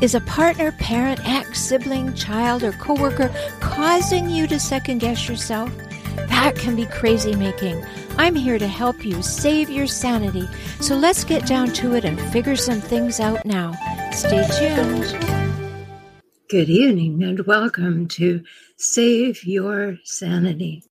Is a partner, parent, ex, sibling, child, or coworker causing you to second guess yourself? That can be crazy making. I'm here to help you save your sanity. So let's get down to it and figure some things out now. Stay tuned. Good evening and welcome to Save Your Sanity.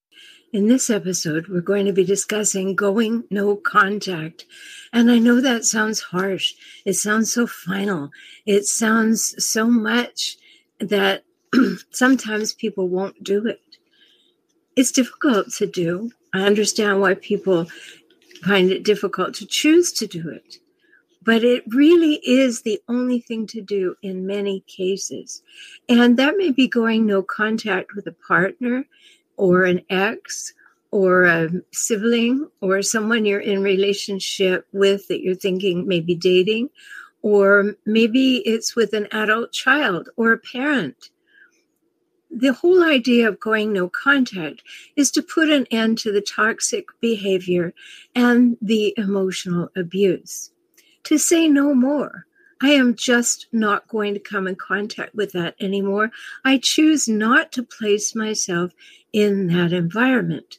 In this episode, we're going to be discussing going no contact. And I know that sounds harsh. It sounds so final. It sounds so much that sometimes people won't do it. It's difficult to do. I understand why people find it difficult to choose to do it. But it really is the only thing to do in many cases. And that may be going no contact with a partner or an ex or a sibling or someone you're in relationship with that you're thinking maybe dating or maybe it's with an adult child or a parent the whole idea of going no contact is to put an end to the toxic behavior and the emotional abuse to say no more I am just not going to come in contact with that anymore. I choose not to place myself in that environment.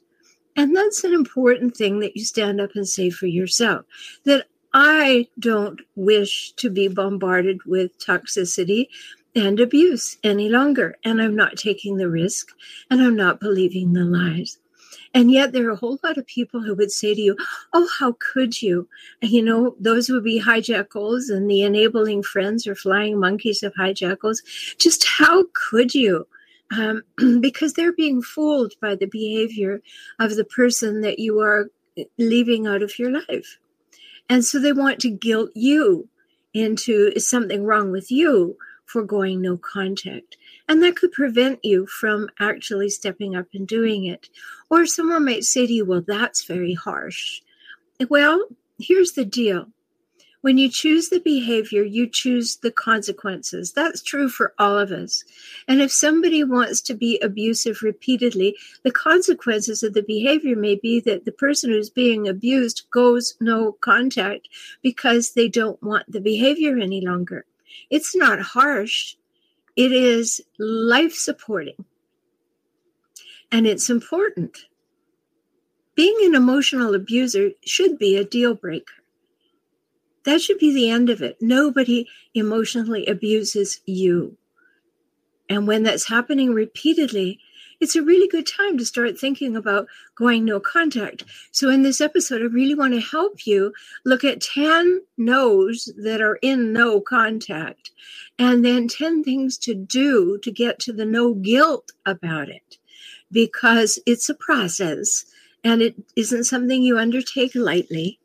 And that's an important thing that you stand up and say for yourself that I don't wish to be bombarded with toxicity and abuse any longer. And I'm not taking the risk and I'm not believing the lies. And yet, there are a whole lot of people who would say to you, Oh, how could you? You know, those would be hijackals and the enabling friends or flying monkeys of hijackals. Just how could you? Um, because they're being fooled by the behavior of the person that you are leaving out of your life. And so they want to guilt you into is something wrong with you for going no contact. And that could prevent you from actually stepping up and doing it. Or someone might say to you, well, that's very harsh. Well, here's the deal. When you choose the behavior, you choose the consequences. That's true for all of us. And if somebody wants to be abusive repeatedly, the consequences of the behavior may be that the person who's being abused goes no contact because they don't want the behavior any longer. It's not harsh, it is life supporting and it's important. Being an emotional abuser should be a deal breaker. That should be the end of it. Nobody emotionally abuses you. And when that's happening repeatedly, it's a really good time to start thinking about going no contact. So, in this episode, I really want to help you look at 10 no's that are in no contact and then 10 things to do to get to the no guilt about it because it's a process and it isn't something you undertake lightly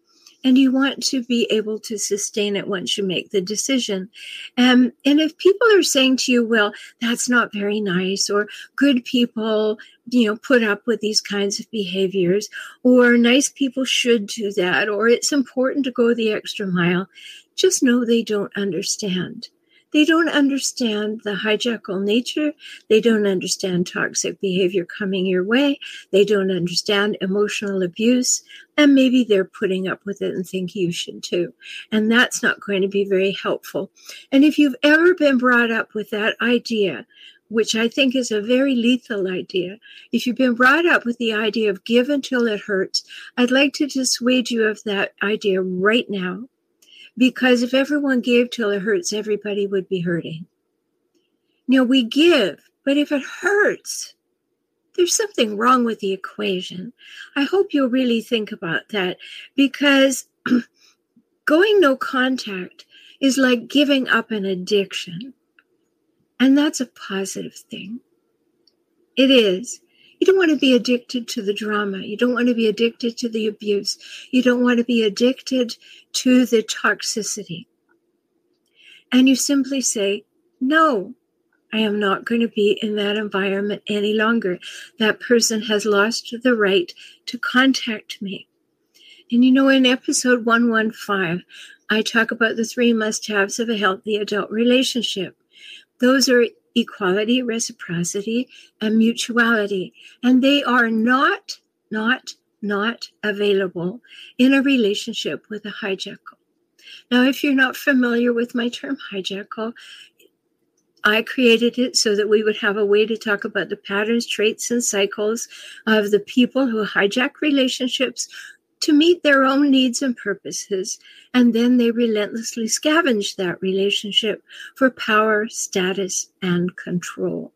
and you want to be able to sustain it once you make the decision. Um, and if people are saying to you, well, that's not very nice, or good people, you know, put up with these kinds of behaviors, or nice people should do that, or it's important to go the extra mile, just know they don't understand. They don't understand the hijackal nature. They don't understand toxic behavior coming your way. They don't understand emotional abuse. And maybe they're putting up with it and think you should too. And that's not going to be very helpful. And if you've ever been brought up with that idea, which I think is a very lethal idea. If you've been brought up with the idea of give until it hurts, I'd like to dissuade you of that idea right now because if everyone gave till it hurts, everybody would be hurting. Now we give, but if it hurts, there's something wrong with the equation. I hope you'll really think about that because going no contact is like giving up an addiction. And that's a positive thing. It is. You don't want to be addicted to the drama. You don't want to be addicted to the abuse. You don't want to be addicted to the toxicity. And you simply say, no, I am not going to be in that environment any longer. That person has lost the right to contact me. And you know, in episode 115, I talk about the three must haves of a healthy adult relationship. Those are equality, reciprocity, and mutuality. And they are not, not, not available in a relationship with a hijackal. Now, if you're not familiar with my term hijackal, I created it so that we would have a way to talk about the patterns, traits, and cycles of the people who hijack relationships to meet their own needs and purposes, and then they relentlessly scavenge that relationship for power, status, and control.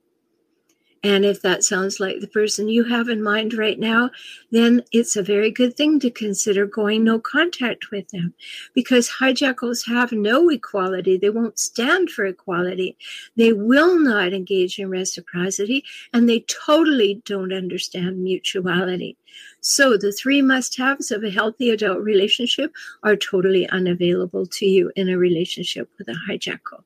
And if that sounds like the person you have in mind right now, then it's a very good thing to consider going no contact with them because hijackals have no equality. They won't stand for equality. They will not engage in reciprocity and they totally don't understand mutuality. So the three must haves of a healthy adult relationship are totally unavailable to you in a relationship with a hijackal.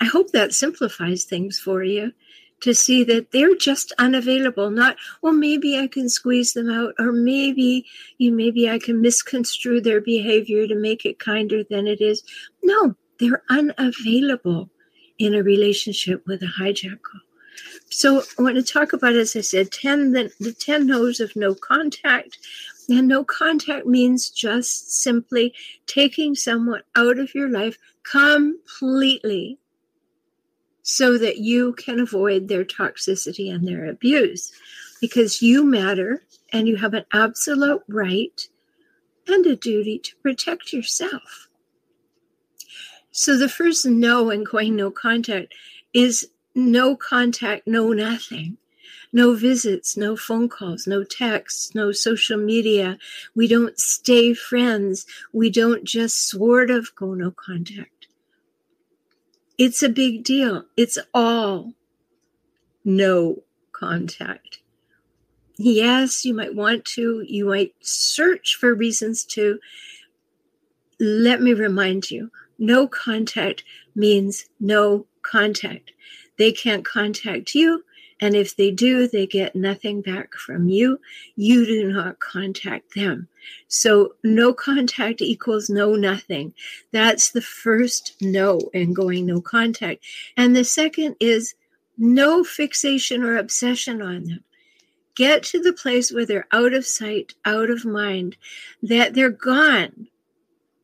I hope that simplifies things for you to see that they're just unavailable not well maybe i can squeeze them out or maybe you know, maybe i can misconstrue their behavior to make it kinder than it is. No they're unavailable in a relationship with a hijackal. So i want to talk about as i said 10 the, the 10 no's of no contact. And no contact means just simply taking someone out of your life completely so that you can avoid their toxicity and their abuse because you matter and you have an absolute right and a duty to protect yourself. So the first no in going no contact is no contact, no nothing. No visits, no phone calls, no texts, no social media. We don't stay friends. We don't just sort of go no contact. It's a big deal. It's all no contact. Yes, you might want to, you might search for reasons to. Let me remind you no contact means no contact. They can't contact you. And if they do, they get nothing back from you. You do not contact them. So no contact equals no nothing. That's the first no in going no contact. And the second is no fixation or obsession on them. Get to the place where they're out of sight, out of mind, that they're gone.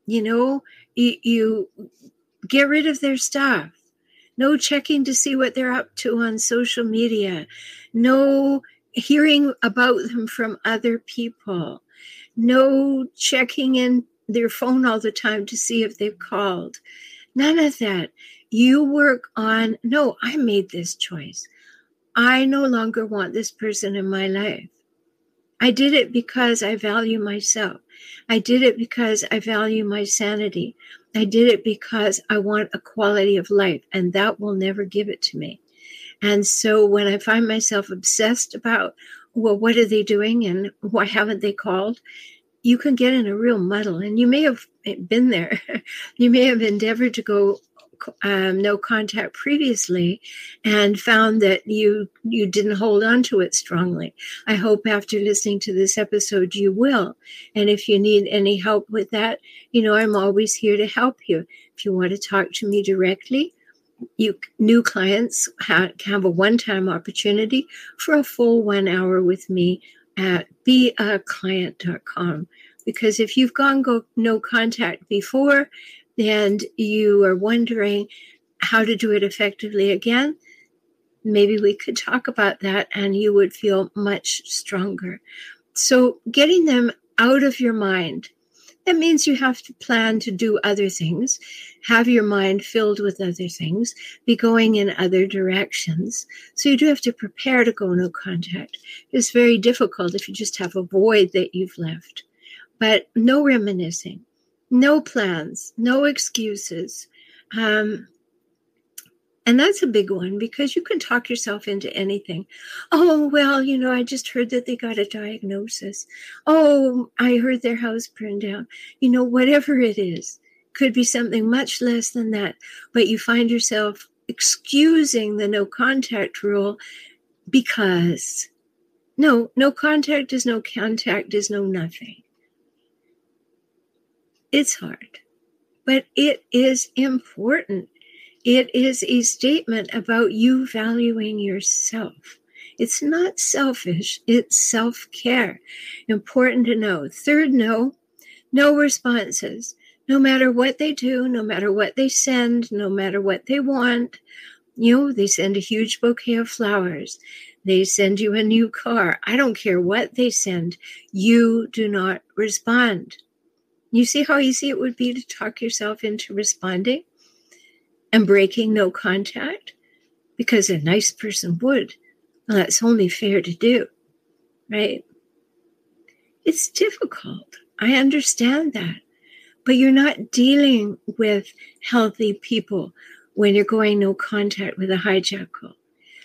You know, you, you get rid of their stuff no checking to see what they're up to on social media, no hearing about them from other people, no checking in their phone all the time to see if they've called. None of that. You work on, no, I made this choice. I no longer want this person in my life. I did it because I value myself. I did it because I value my sanity. I did it because I want a quality of life, and that will never give it to me. And so when I find myself obsessed about, well, what are they doing and why haven't they called? You can get in a real muddle, and you may have been there. you may have endeavored to go um, no contact previously and found that you you didn't hold on to it strongly. I hope after listening to this episode you will. And if you need any help with that you know i'm always here to help you. If you want to talk to me directly you new clients have, have a one-time opportunity for a full one hour with me at beaclient.com because if you've gone go no contact before and you are wondering how to do it effectively again, maybe we could talk about that and you would feel much stronger. So, getting them out of your mind, that means you have to plan to do other things, have your mind filled with other things, be going in other directions. So, you do have to prepare to go no contact. It's very difficult if you just have a void that you've left, but no reminiscing no plans, no excuses. Um, and that's a big one because you can talk yourself into anything. Oh, well, you know, I just heard that they got a diagnosis. Oh, I heard their house burned down. You know, whatever it is, could be something much less than that. But you find yourself excusing the no contact rule because no, no contact is no contact is no nothing. It's hard, but it is important. It is a statement about you valuing yourself. It's not selfish, it's self care. Important to know. Third, no, no responses. No matter what they do, no matter what they send, no matter what they want, you know, they send a huge bouquet of flowers. They send you a new car. I don't care what they send. You do not respond. You see how easy it would be to talk yourself into responding and breaking no contact? Because a nice person would. Well, that's only fair to do, right? It's difficult. I understand that. But you're not dealing with healthy people when you're going no contact with a hijackal.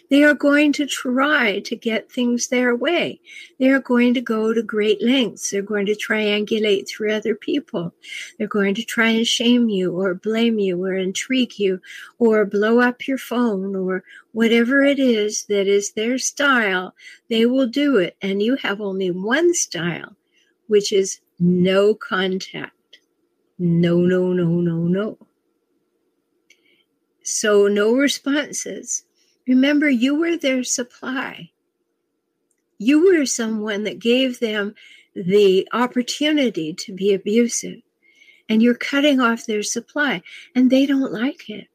They are going to try to get things their way. They are going to go to great lengths. They're going to triangulate through other people. They're going to try and shame you or blame you or intrigue you or blow up your phone or whatever it is that is their style. They will do it. And you have only one style, which is no contact. No, no, no, no, no. So, no responses. Remember, you were their supply. You were someone that gave them the opportunity to be abusive, and you're cutting off their supply, and they don't like it.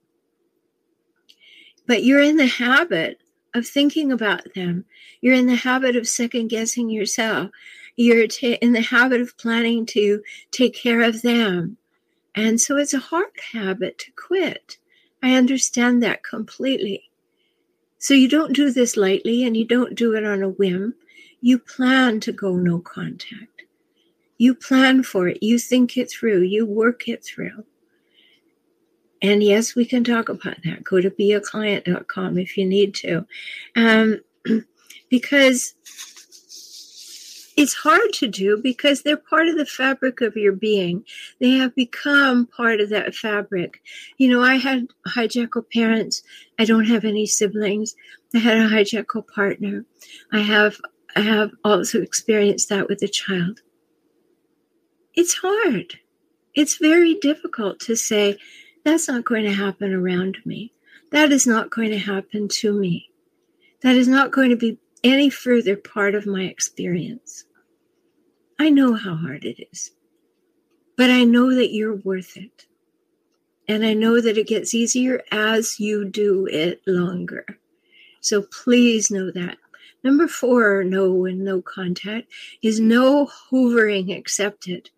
But you're in the habit of thinking about them. You're in the habit of second guessing yourself you're t- in the habit of planning to take care of them. And so it's a hard habit to quit. I understand that completely. So you don't do this lightly and you don't do it on a whim. You plan to go no contact. You plan for it. You think it through. You work it through. And yes, we can talk about that. Go to beaclient.com if you need to. Um, because it's hard to do because they're part of the fabric of your being. They have become part of that fabric. You know, I had hijackal parents. I don't have any siblings. I had a hijackal partner. I have I have also experienced that with a child. It's hard. It's very difficult to say, that's not going to happen around me. That is not going to happen to me. That is not going to be any further part of my experience. I know how hard it is, but I know that you're worth it. And I know that it gets easier as you do it longer. So please know that. Number four, no and no contact, is no hovering accepted.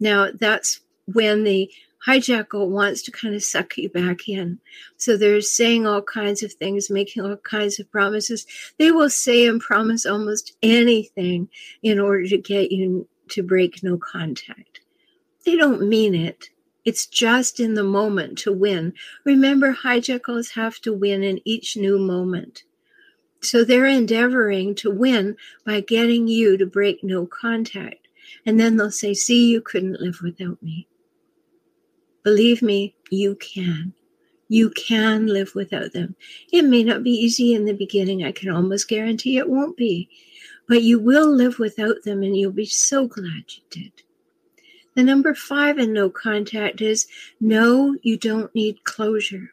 Now, that's when the hijackal wants to kind of suck you back in. So they're saying all kinds of things, making all kinds of promises. They will say and promise almost anything in order to get you to break no contact. They don't mean it. It's just in the moment to win. Remember, hijackals have to win in each new moment. So they're endeavoring to win by getting you to break no contact. And then they'll say, See, you couldn't live without me. Believe me, you can. You can live without them. It may not be easy in the beginning. I can almost guarantee it won't be. But you will live without them and you'll be so glad you did. The number five in no contact is no, you don't need closure.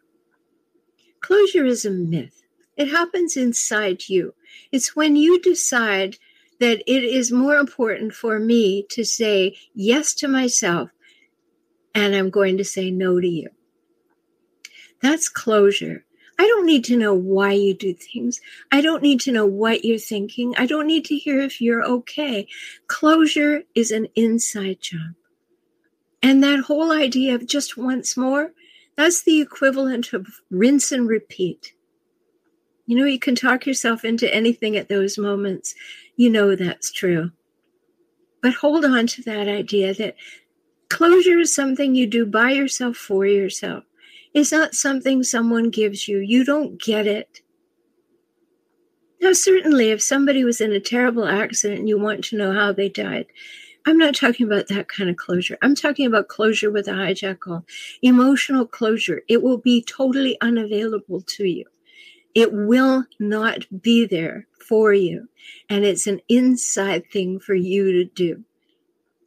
Closure is a myth. It happens inside you. It's when you decide that it is more important for me to say yes to myself and I'm going to say no to you. That's closure. I don't need to know why you do things. I don't need to know what you're thinking. I don't need to hear if you're okay. Closure is an inside job. And that whole idea of just once more, that's the equivalent of rinse and repeat. You know, you can talk yourself into anything at those moments. You know that's true. But hold on to that idea that Closure is something you do by yourself for yourself. It's not something someone gives you. You don't get it. Now, certainly, if somebody was in a terrible accident and you want to know how they died, I'm not talking about that kind of closure. I'm talking about closure with a hijackal, emotional closure. It will be totally unavailable to you. It will not be there for you. And it's an inside thing for you to do.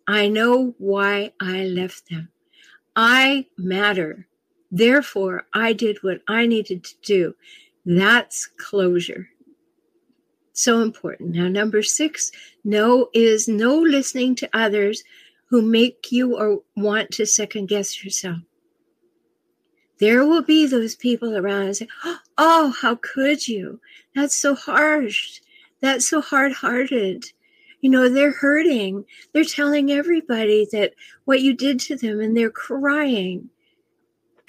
I know why I left them. I matter. Therefore, I did what I needed to do. That's closure. So important. Now, number six, no is no listening to others who make you or want to second guess yourself. There will be those people around and say, Oh, how could you? That's so harsh. That's so hard hearted. You know, they're hurting. They're telling everybody that what you did to them and they're crying.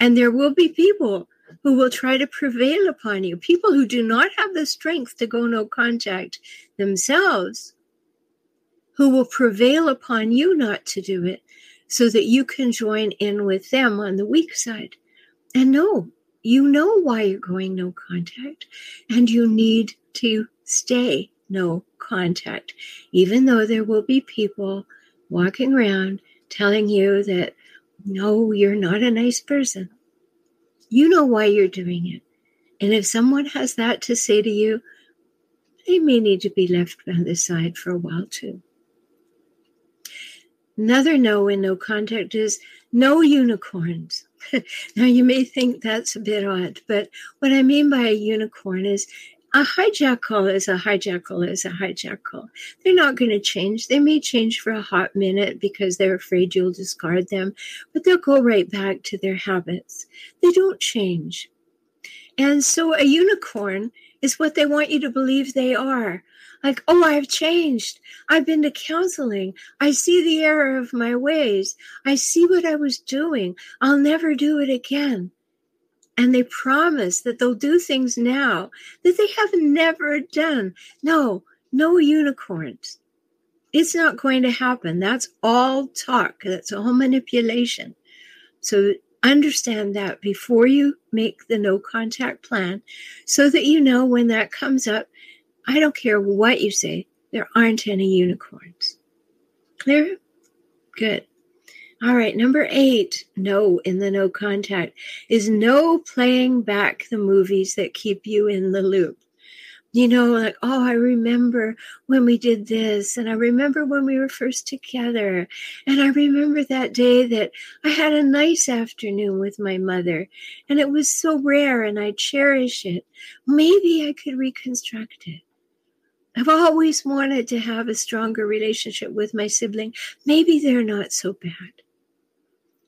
And there will be people who will try to prevail upon you, people who do not have the strength to go no contact themselves, who will prevail upon you not to do it so that you can join in with them on the weak side. And no, you know why you're going no contact, and you need to stay no contact, even though there will be people walking around telling you that no, you're not a nice person. You know why you're doing it. And if someone has that to say to you, they may need to be left by the side for a while too. Another no in no contact is no unicorns. now, you may think that's a bit odd, but what I mean by a unicorn is a hijackal is a hijackal is a hijackal. They're not going to change. They may change for a hot minute because they're afraid you'll discard them, but they'll go right back to their habits. They don't change. And so a unicorn is what they want you to believe they are. Like, oh, I've changed. I've been to counseling. I see the error of my ways. I see what I was doing. I'll never do it again and they promise that they'll do things now that they have never done. No, no unicorns. It's not going to happen. That's all talk. That's all manipulation. So understand that before you make the no contact plan so that you know when that comes up, I don't care what you say, there aren't any unicorns. Clear? Good. All right, number eight, no in the no contact, is no playing back the movies that keep you in the loop. You know, like, oh, I remember when we did this, and I remember when we were first together, and I remember that day that I had a nice afternoon with my mother, and it was so rare, and I cherish it. Maybe I could reconstruct it. I've always wanted to have a stronger relationship with my sibling. Maybe they're not so bad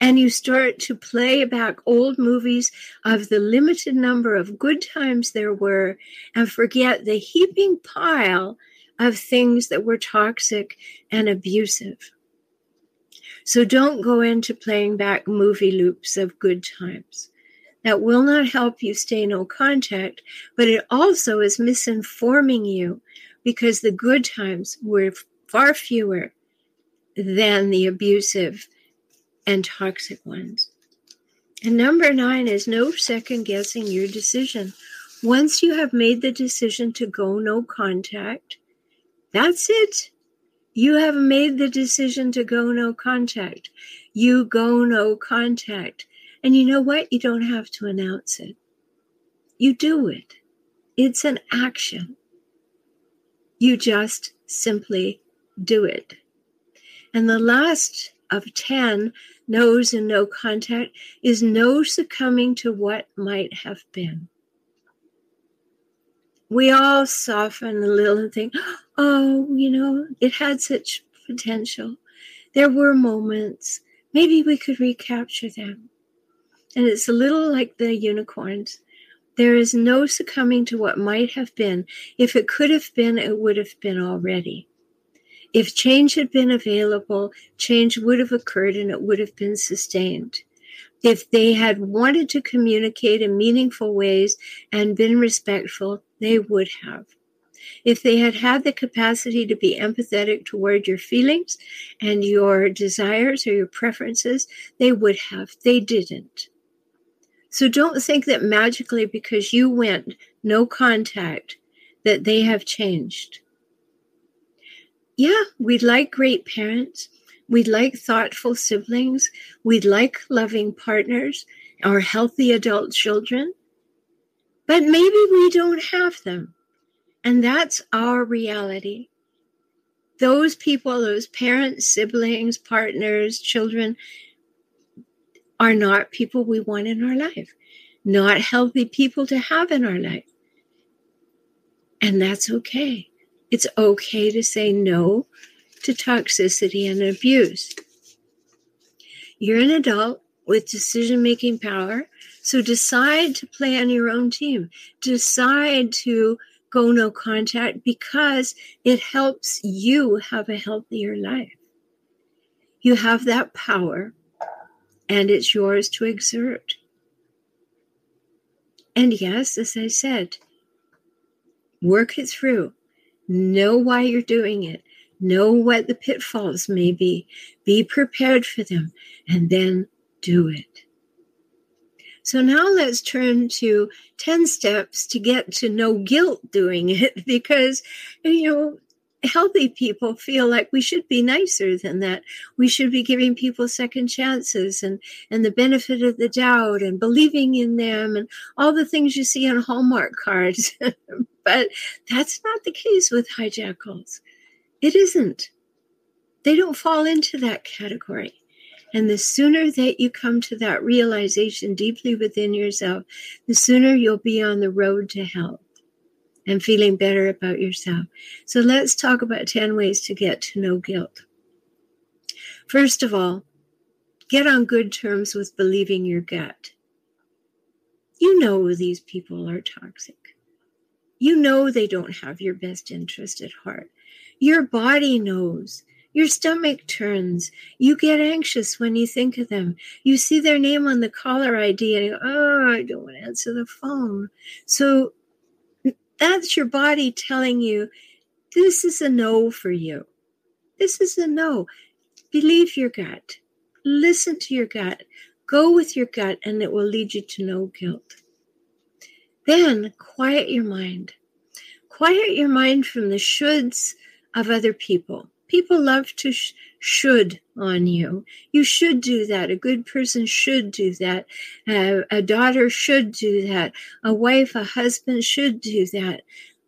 and you start to play back old movies of the limited number of good times there were and forget the heaping pile of things that were toxic and abusive. So don't go into playing back movie loops of good times. That will not help you stay no contact, but it also is misinforming you because the good times were far fewer than the abusive and toxic ones. And number nine is no second guessing your decision. Once you have made the decision to go no contact, that's it. You have made the decision to go no contact. You go no contact. And you know what? You don't have to announce it. You do it. It's an action. You just simply do it. And the last of 10 no's and no contact is no succumbing to what might have been. We all soften a little and think, oh, you know, it had such potential. There were moments. Maybe we could recapture them. And it's a little like the unicorns. There is no succumbing to what might have been. If it could have been, it would have been already. If change had been available, change would have occurred and it would have been sustained. If they had wanted to communicate in meaningful ways and been respectful, they would have. If they had had the capacity to be empathetic toward your feelings and your desires or your preferences, they would have. They didn't. So don't think that magically because you went no contact that they have changed yeah, we'd like great parents. We'd like thoughtful siblings. We'd like loving partners or healthy adult children. But maybe we don't have them. And that's our reality. Those people, those parents, siblings, partners, children, are not people we want in our life, not healthy people to have in our life. And that's okay. It's okay to say no to toxicity and abuse. You're an adult with decision making power, so decide to play on your own team. Decide to go no contact because it helps you have a healthier life. You have that power and it's yours to exert. And yes, as I said, work it through. Know why you're doing it. Know what the pitfalls may be. Be prepared for them and then do it. So now let's turn to 10 steps to get to no guilt doing it because, you know, healthy people feel like we should be nicer than that. We should be giving people second chances and, and the benefit of the doubt and believing in them and all the things you see on Hallmark cards. but that's not the case with hijackals. It isn't. They don't fall into that category. And the sooner that you come to that realization deeply within yourself, the sooner you'll be on the road to health and feeling better about yourself. So let's talk about 10 ways to get to no guilt. First of all, get on good terms with believing your gut. You know these people are toxic. You know they don't have your best interest at heart. Your body knows. Your stomach turns. You get anxious when you think of them. You see their name on the caller ID and you go, oh, I don't want to answer the phone. So that's your body telling you this is a no for you. This is a no. Believe your gut. Listen to your gut. Go with your gut, and it will lead you to no guilt. Then quiet your mind. Quiet your mind from the shoulds of other people. People love to sh- should on you. You should do that. A good person should do that. Uh, a daughter should do that. A wife, a husband should do that.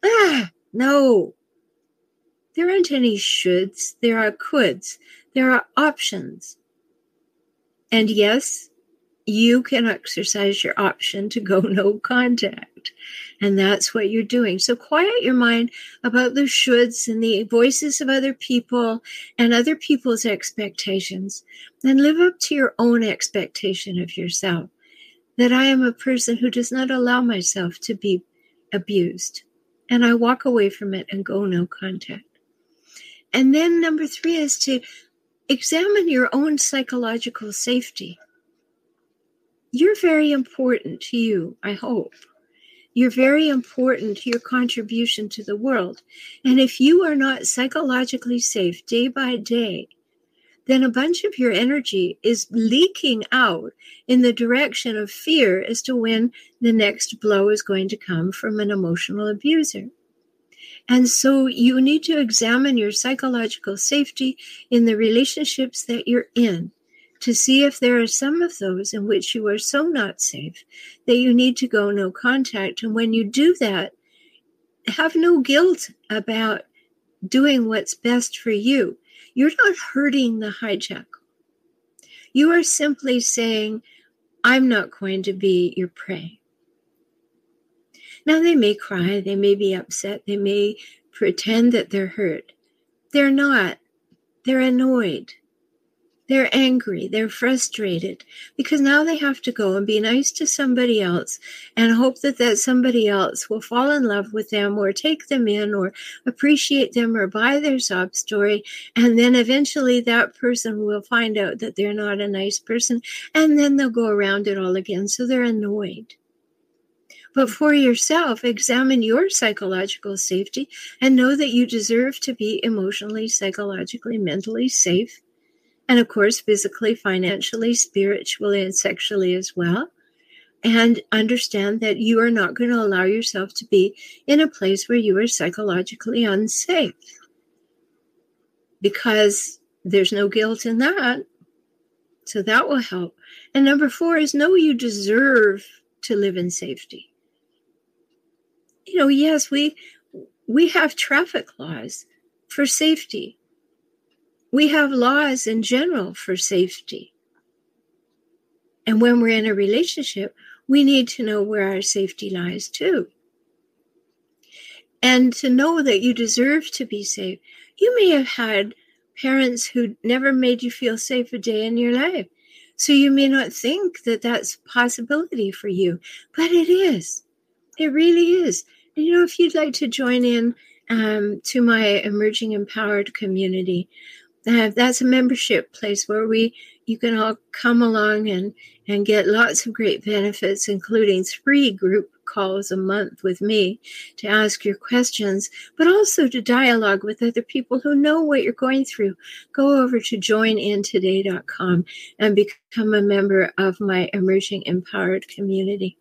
Ah, no. There aren't any shoulds. There are coulds. There are options. And yes, you can exercise your option to go no contact. And that's what you're doing. So quiet your mind about the shoulds and the voices of other people and other people's expectations and live up to your own expectation of yourself. That I am a person who does not allow myself to be abused. And I walk away from it and go no contact. And then number three is to examine your own psychological safety you're very important to you, I hope. You're very important to your contribution to the world. And if you are not psychologically safe day by day, then a bunch of your energy is leaking out in the direction of fear as to when the next blow is going to come from an emotional abuser. And so you need to examine your psychological safety in the relationships that you're in to see if there are some of those in which you are so not safe that you need to go no contact. And when you do that, have no guilt about doing what's best for you. You're not hurting the hijack. You are simply saying, I'm not going to be your prey. Now, they may cry, they may be upset, they may pretend that they're hurt. They're not, they're annoyed. They're angry, they're frustrated because now they have to go and be nice to somebody else and hope that that somebody else will fall in love with them or take them in or appreciate them or buy their sob story. And then eventually that person will find out that they're not a nice person and then they'll go around it all again. So they're annoyed. But for yourself, examine your psychological safety and know that you deserve to be emotionally, psychologically, mentally safe and of course, physically, financially, spiritually, and sexually as well. And understand that you are not going to allow yourself to be in a place where you are psychologically unsafe. because there's no guilt in that. So that will help. And number four is know you deserve to live in safety. You know, yes, we we have traffic laws for safety. We have laws in general for safety. And when we're in a relationship, we need to know where our safety lies too. And to know that you deserve to be safe. You may have had parents who never made you feel safe a day in your life. So you may not think that that's a possibility for you, but it is. It really is. And you know, if you'd like to join in um, to my emerging empowered community, Uh, that's a membership place where we you can all come along and and get lots of great benefits, including three group calls a month with me to ask your questions, but also to dialogue with other people who know what you're going through. Go over to joinintoday.com and become a member of my emerging empowered community.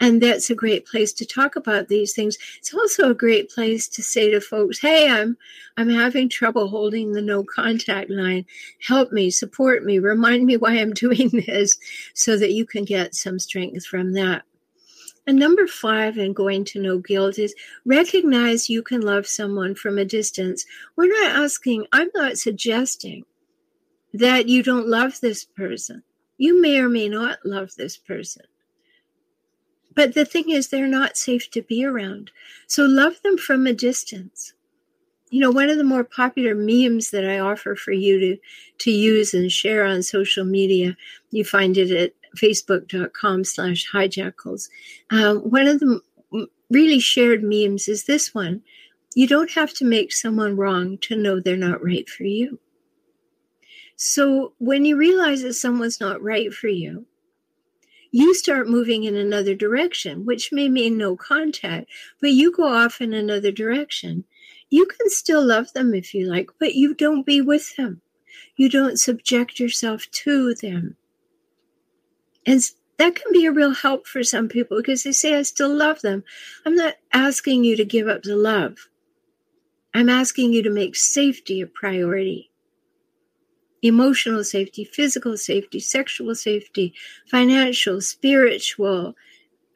And that's a great place to talk about these things. It's also a great place to say to folks, "Hey, I'm I'm having trouble holding the no contact line. Help me, support me, remind me why I'm doing this so that you can get some strength from that." And number five in going to no guilt is recognize you can love someone from a distance. We're not asking, I'm not suggesting that you don't love this person. You may or may not love this person. But the thing is, they're not safe to be around. So love them from a distance. You know, one of the more popular memes that I offer for you to, to use and share on social media, you find it at facebook.com slash hijackals. Um, one of the really shared memes is this one. You don't have to make someone wrong to know they're not right for you. So when you realize that someone's not right for you, you start moving in another direction, which may mean no contact, but you go off in another direction. You can still love them if you like, but you don't be with them. You don't subject yourself to them. And that can be a real help for some people because they say, I still love them. I'm not asking you to give up the love. I'm asking you to make safety a priority emotional safety, physical safety, sexual safety, financial, spiritual,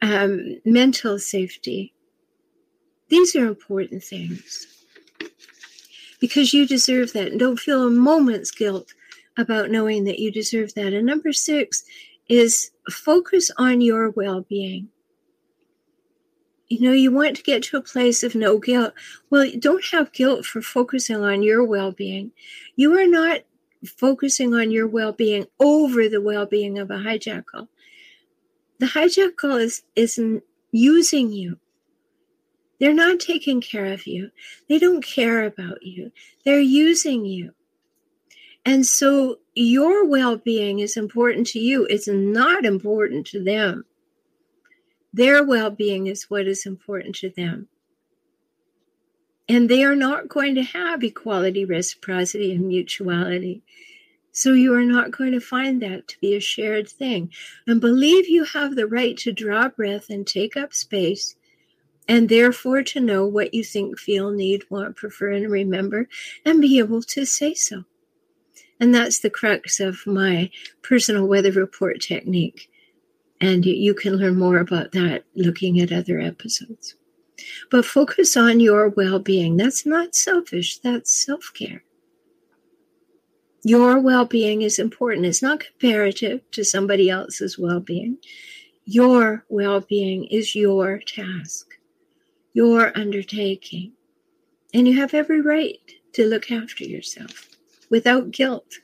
um, mental safety. These are important things because you deserve that. And don't feel a moment's guilt about knowing that you deserve that. And number six is focus on your well being. You know, you want to get to a place of no guilt. Well, don't have guilt for focusing on your well being. You are not focusing on your well being over the well being of a hijackal. The hijackal is, is using you. They're not taking care of you. They don't care about you. They're using you. And so your well being is important to you. It's not important to them. Their well being is what is important to them. And they are not going to have equality, reciprocity, and mutuality. So you are not going to find that to be a shared thing. And believe you have the right to draw breath and take up space, and therefore to know what you think, feel, need, want, prefer, and remember, and be able to say so. And that's the crux of my personal weather report technique. And you can learn more about that looking at other episodes. But focus on your well being. That's not selfish, that's self care. Your well being is important. It's not comparative to somebody else's well being. Your well being is your task, your undertaking. And you have every right to look after yourself without guilt.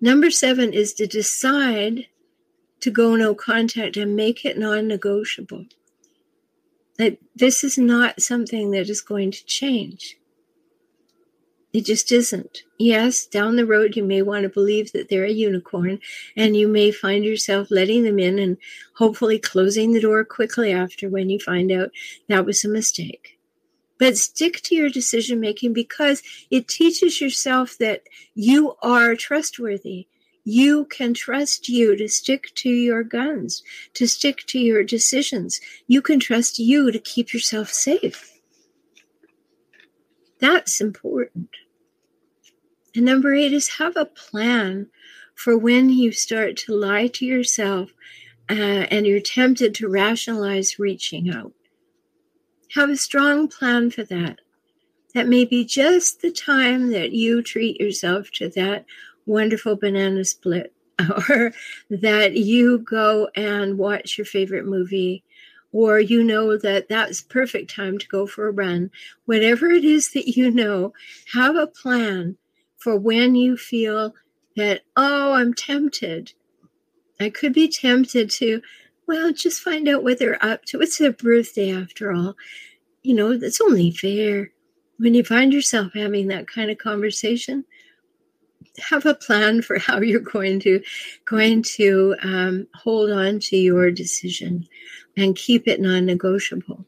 Number seven is to decide to go no contact and make it non negotiable that this is not something that is going to change. It just isn't. Yes, down the road, you may want to believe that they're a unicorn, and you may find yourself letting them in and hopefully closing the door quickly after when you find out that was a mistake. But stick to your decision making because it teaches yourself that you are trustworthy you can trust you to stick to your guns, to stick to your decisions. You can trust you to keep yourself safe. That's important. And number eight is have a plan for when you start to lie to yourself uh, and you're tempted to rationalize reaching out. Have a strong plan for that. That may be just the time that you treat yourself to that wonderful banana split, or that you go and watch your favorite movie, or you know that that's perfect time to go for a run. Whatever it is that you know, have a plan for when you feel that, oh, I'm tempted. I could be tempted to, well, just find out what they're up to. It's their birthday after all. You know, that's only fair. When you find yourself having that kind of conversation, have a plan for how you're going to going to um, hold on to your decision and keep it non-negotiable.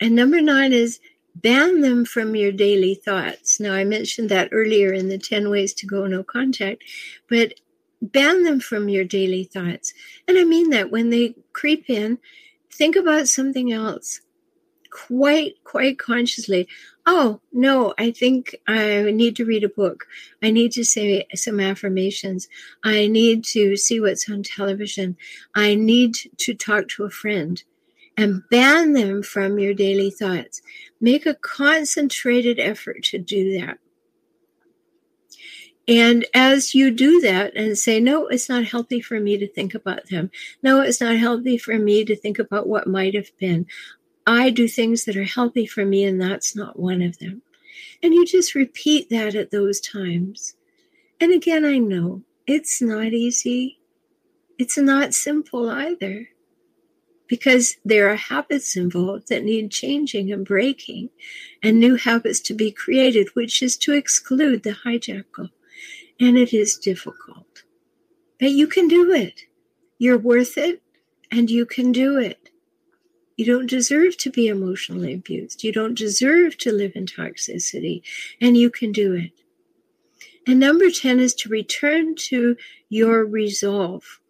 And number nine is ban them from your daily thoughts. Now, I mentioned that earlier in the 10 ways to go no contact, but ban them from your daily thoughts. And I mean that when they creep in, think about something else quite, quite consciously. Oh, no, I think I need to read a book. I need to say some affirmations. I need to see what's on television. I need to talk to a friend and ban them from your daily thoughts. Make a concentrated effort to do that. And as you do that and say, no, it's not healthy for me to think about them. No, it's not healthy for me to think about what might have been. I do things that are healthy for me, and that's not one of them. And you just repeat that at those times. And again, I know it's not easy. It's not simple either because there are habits involved that need changing and breaking and new habits to be created, which is to exclude the hijackal. And it is difficult. But you can do it. You're worth it and you can do it. You don't deserve to be emotionally abused. You don't deserve to live in toxicity, and you can do it. And number 10 is to return to your resolve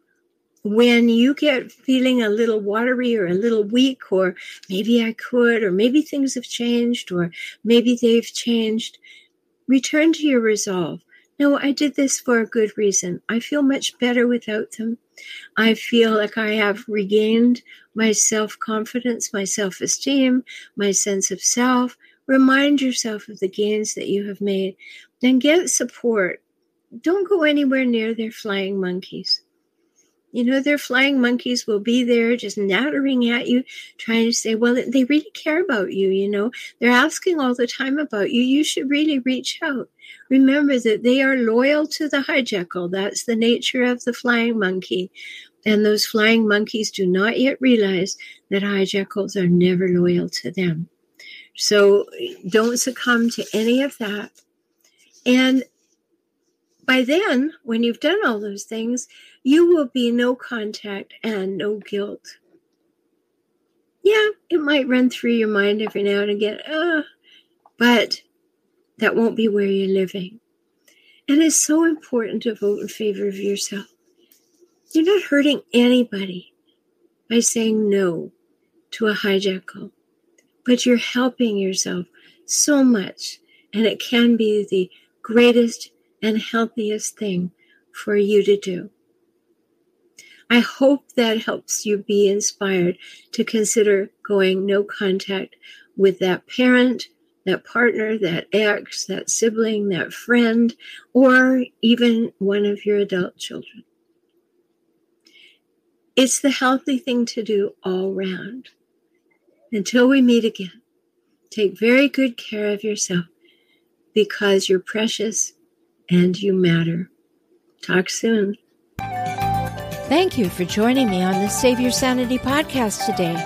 when you get feeling a little watery or a little weak, or maybe I could, or maybe things have changed, or maybe they've changed, return to your resolve. No, I did this for a good reason. I feel much better without them. I feel like I have regained my self confidence, my self esteem, my sense of self. Remind yourself of the gains that you have made. Then get support. Don't go anywhere near their flying monkeys. You know, their flying monkeys will be there just nattering at you, trying to say, well, they really care about you. You know, they're asking all the time about you. You should really reach out. Remember that they are loyal to the hijackal. That's the nature of the flying monkey. And those flying monkeys do not yet realize that hijackals are never loyal to them. So don't succumb to any of that. And by then, when you've done all those things, you will be no contact and no guilt. Yeah, it might run through your mind every now and again, uh, but that won't be where you're living. And it's so important to vote in favor of yourself. You're not hurting anybody by saying no to a hijackal, but you're helping yourself so much, and it can be the greatest and healthiest thing for you to do. I hope that helps you be inspired to consider going no contact with that parent, that partner, that ex, that sibling, that friend, or even one of your adult children. It's the healthy thing to do all round. Until we meet again, take very good care of yourself because you're precious and you matter. Talk soon. Thank you for joining me on the Save Your Sanity podcast today.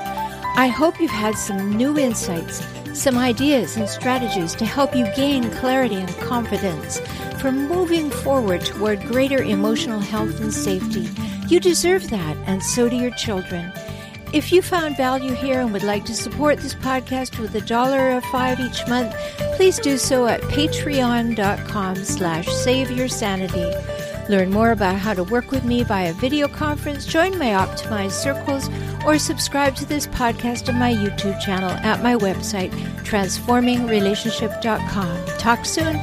I hope you've had some new insights, some ideas and strategies to help you gain clarity and confidence for moving forward toward greater emotional health and safety. You deserve that, and so do your children. If you found value here and would like to support this podcast with a dollar or five each month, please do so at patreon.com slash save your sanity. Learn more about how to work with me via video conference, join my optimized circles, or subscribe to this podcast on my YouTube channel at my website, transformingrelationship.com. Talk soon.